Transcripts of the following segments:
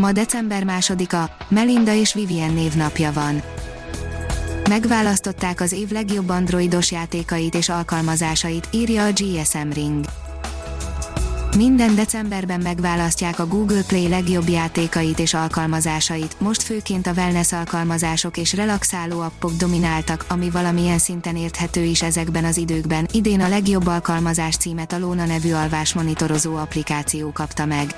Ma december másodika, Melinda és Vivien névnapja van. Megválasztották az év legjobb androidos játékait és alkalmazásait, írja a GSM Ring. Minden decemberben megválasztják a Google Play legjobb játékait és alkalmazásait, most főként a wellness alkalmazások és relaxáló appok domináltak, ami valamilyen szinten érthető is ezekben az időkben. Idén a legjobb alkalmazás címet a Lóna nevű alvásmonitorozó applikáció kapta meg.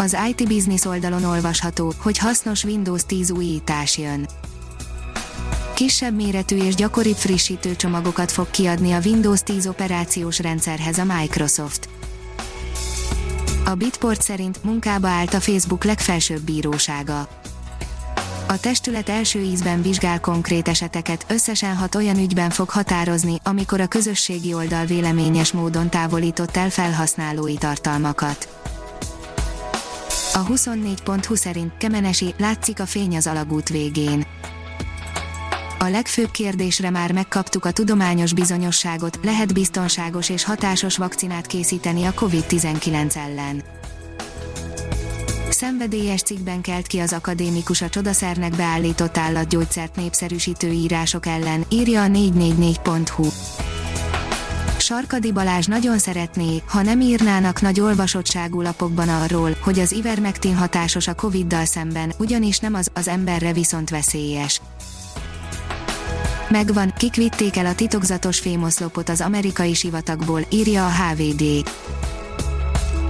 Az IT Business oldalon olvasható, hogy hasznos Windows 10 újítás jön. Kisebb méretű és gyakoribb frissítő csomagokat fog kiadni a Windows 10 operációs rendszerhez a Microsoft. A Bitport szerint munkába állt a Facebook legfelsőbb bírósága. A testület első ízben vizsgál konkrét eseteket, összesen hat olyan ügyben fog határozni, amikor a közösségi oldal véleményes módon távolított el felhasználói tartalmakat. A 24.20 szerint Kemenesi látszik a fény az alagút végén. A legfőbb kérdésre már megkaptuk a tudományos bizonyosságot, lehet biztonságos és hatásos vakcinát készíteni a COVID-19 ellen. Szenvedélyes cikkben kelt ki az akadémikus a csodaszernek beállított állatgyógyszert népszerűsítő írások ellen, írja a 444.hu. Sarkadi Balázs nagyon szeretné, ha nem írnának nagy olvasottságú lapokban arról, hogy az ivermectin hatásos a Covid-dal szemben, ugyanis nem az, az emberre viszont veszélyes. Megvan, kik vitték el a titokzatos fémoszlopot az amerikai sivatagból, írja a HVD.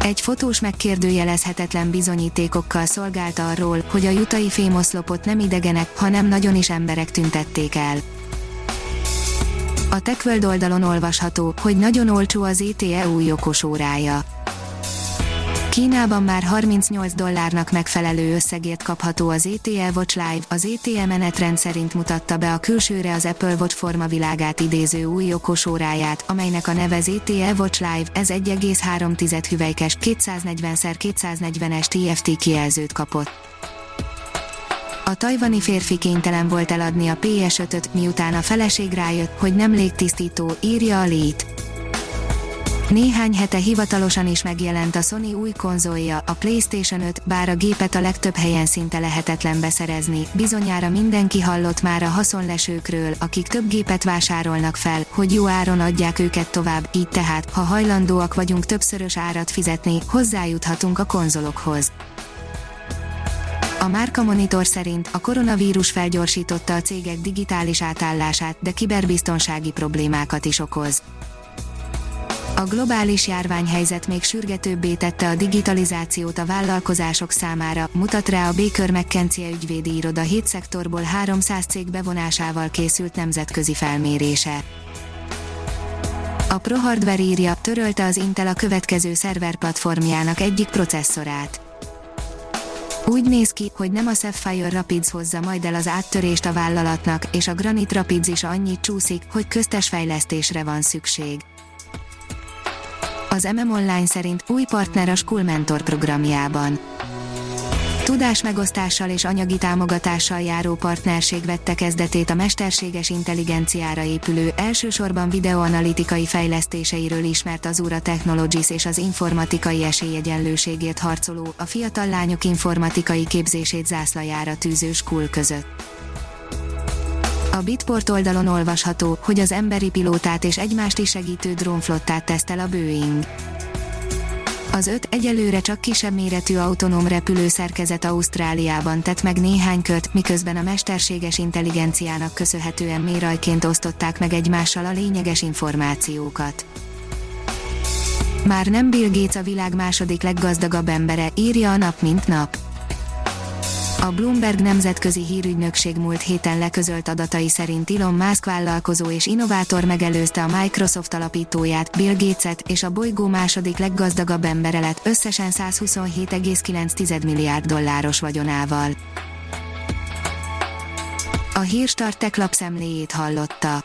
Egy fotós megkérdőjelezhetetlen bizonyítékokkal szolgált arról, hogy a jutai fémoszlopot nem idegenek, hanem nagyon is emberek tüntették el. A TechWorld oldalon olvasható, hogy nagyon olcsó az ETE új okos órája. Kínában már 38 dollárnak megfelelő összegért kapható az ETE Watch Live, az ETE menetrend szerint mutatta be a külsőre az Apple Watch formavilágát idéző új okos óráját, amelynek a neve az ETE Watch Live, ez 1,3 hüvelykes, 240x240-es TFT kijelzőt kapott. A tajvani férfi kénytelen volt eladni a PS5-öt, miután a feleség rájött, hogy nem légtisztító, írja a Lét. Néhány hete hivatalosan is megjelent a Sony új konzolja, a PlayStation 5, bár a gépet a legtöbb helyen szinte lehetetlen beszerezni, bizonyára mindenki hallott már a haszonlesőkről, akik több gépet vásárolnak fel, hogy jó áron adják őket tovább, így tehát, ha hajlandóak vagyunk többszörös árat fizetni, hozzájuthatunk a konzolokhoz. A Márka Monitor szerint a koronavírus felgyorsította a cégek digitális átállását, de kiberbiztonsági problémákat is okoz. A globális járványhelyzet még sürgetőbbé tette a digitalizációt a vállalkozások számára, mutat rá a Baker McKenzie ügyvédi iroda 7 szektorból 300 cég bevonásával készült nemzetközi felmérése. A ProHardware írja, törölte az Intel a következő szerverplatformjának egyik processzorát. Úgy néz ki, hogy nem a Sapphire Rapids hozza majd el az áttörést a vállalatnak, és a Granite Rapids is annyit csúszik, hogy köztes fejlesztésre van szükség. Az MM Online szerint új partner a School Mentor programjában. Tudásmegosztással és anyagi támogatással járó partnerség vette kezdetét a mesterséges intelligenciára épülő, elsősorban videoanalitikai fejlesztéseiről ismert az Ura Technologies és az informatikai esélyegyenlőségért harcoló, a fiatal lányok informatikai képzését zászlajára tűző School között. A Bitport oldalon olvasható, hogy az emberi pilótát és egymást is segítő drónflottát tesztel a Boeing. Az öt egyelőre csak kisebb méretű autonóm repülő szerkezet Ausztráliában tett meg néhány kört, miközben a mesterséges intelligenciának köszönhetően mérajként osztották meg egymással a lényeges információkat. Már nem Bill Gates a világ második leggazdagabb embere, írja a nap mint nap. A Bloomberg nemzetközi hírügynökség múlt héten leközölt adatai szerint Elon Musk vállalkozó és innovátor megelőzte a Microsoft alapítóját, Bill Gates-et, és a bolygó második leggazdagabb embere lett összesen 127,9 milliárd dolláros vagyonával. A Hírstart tech lapszemléjét hallotta.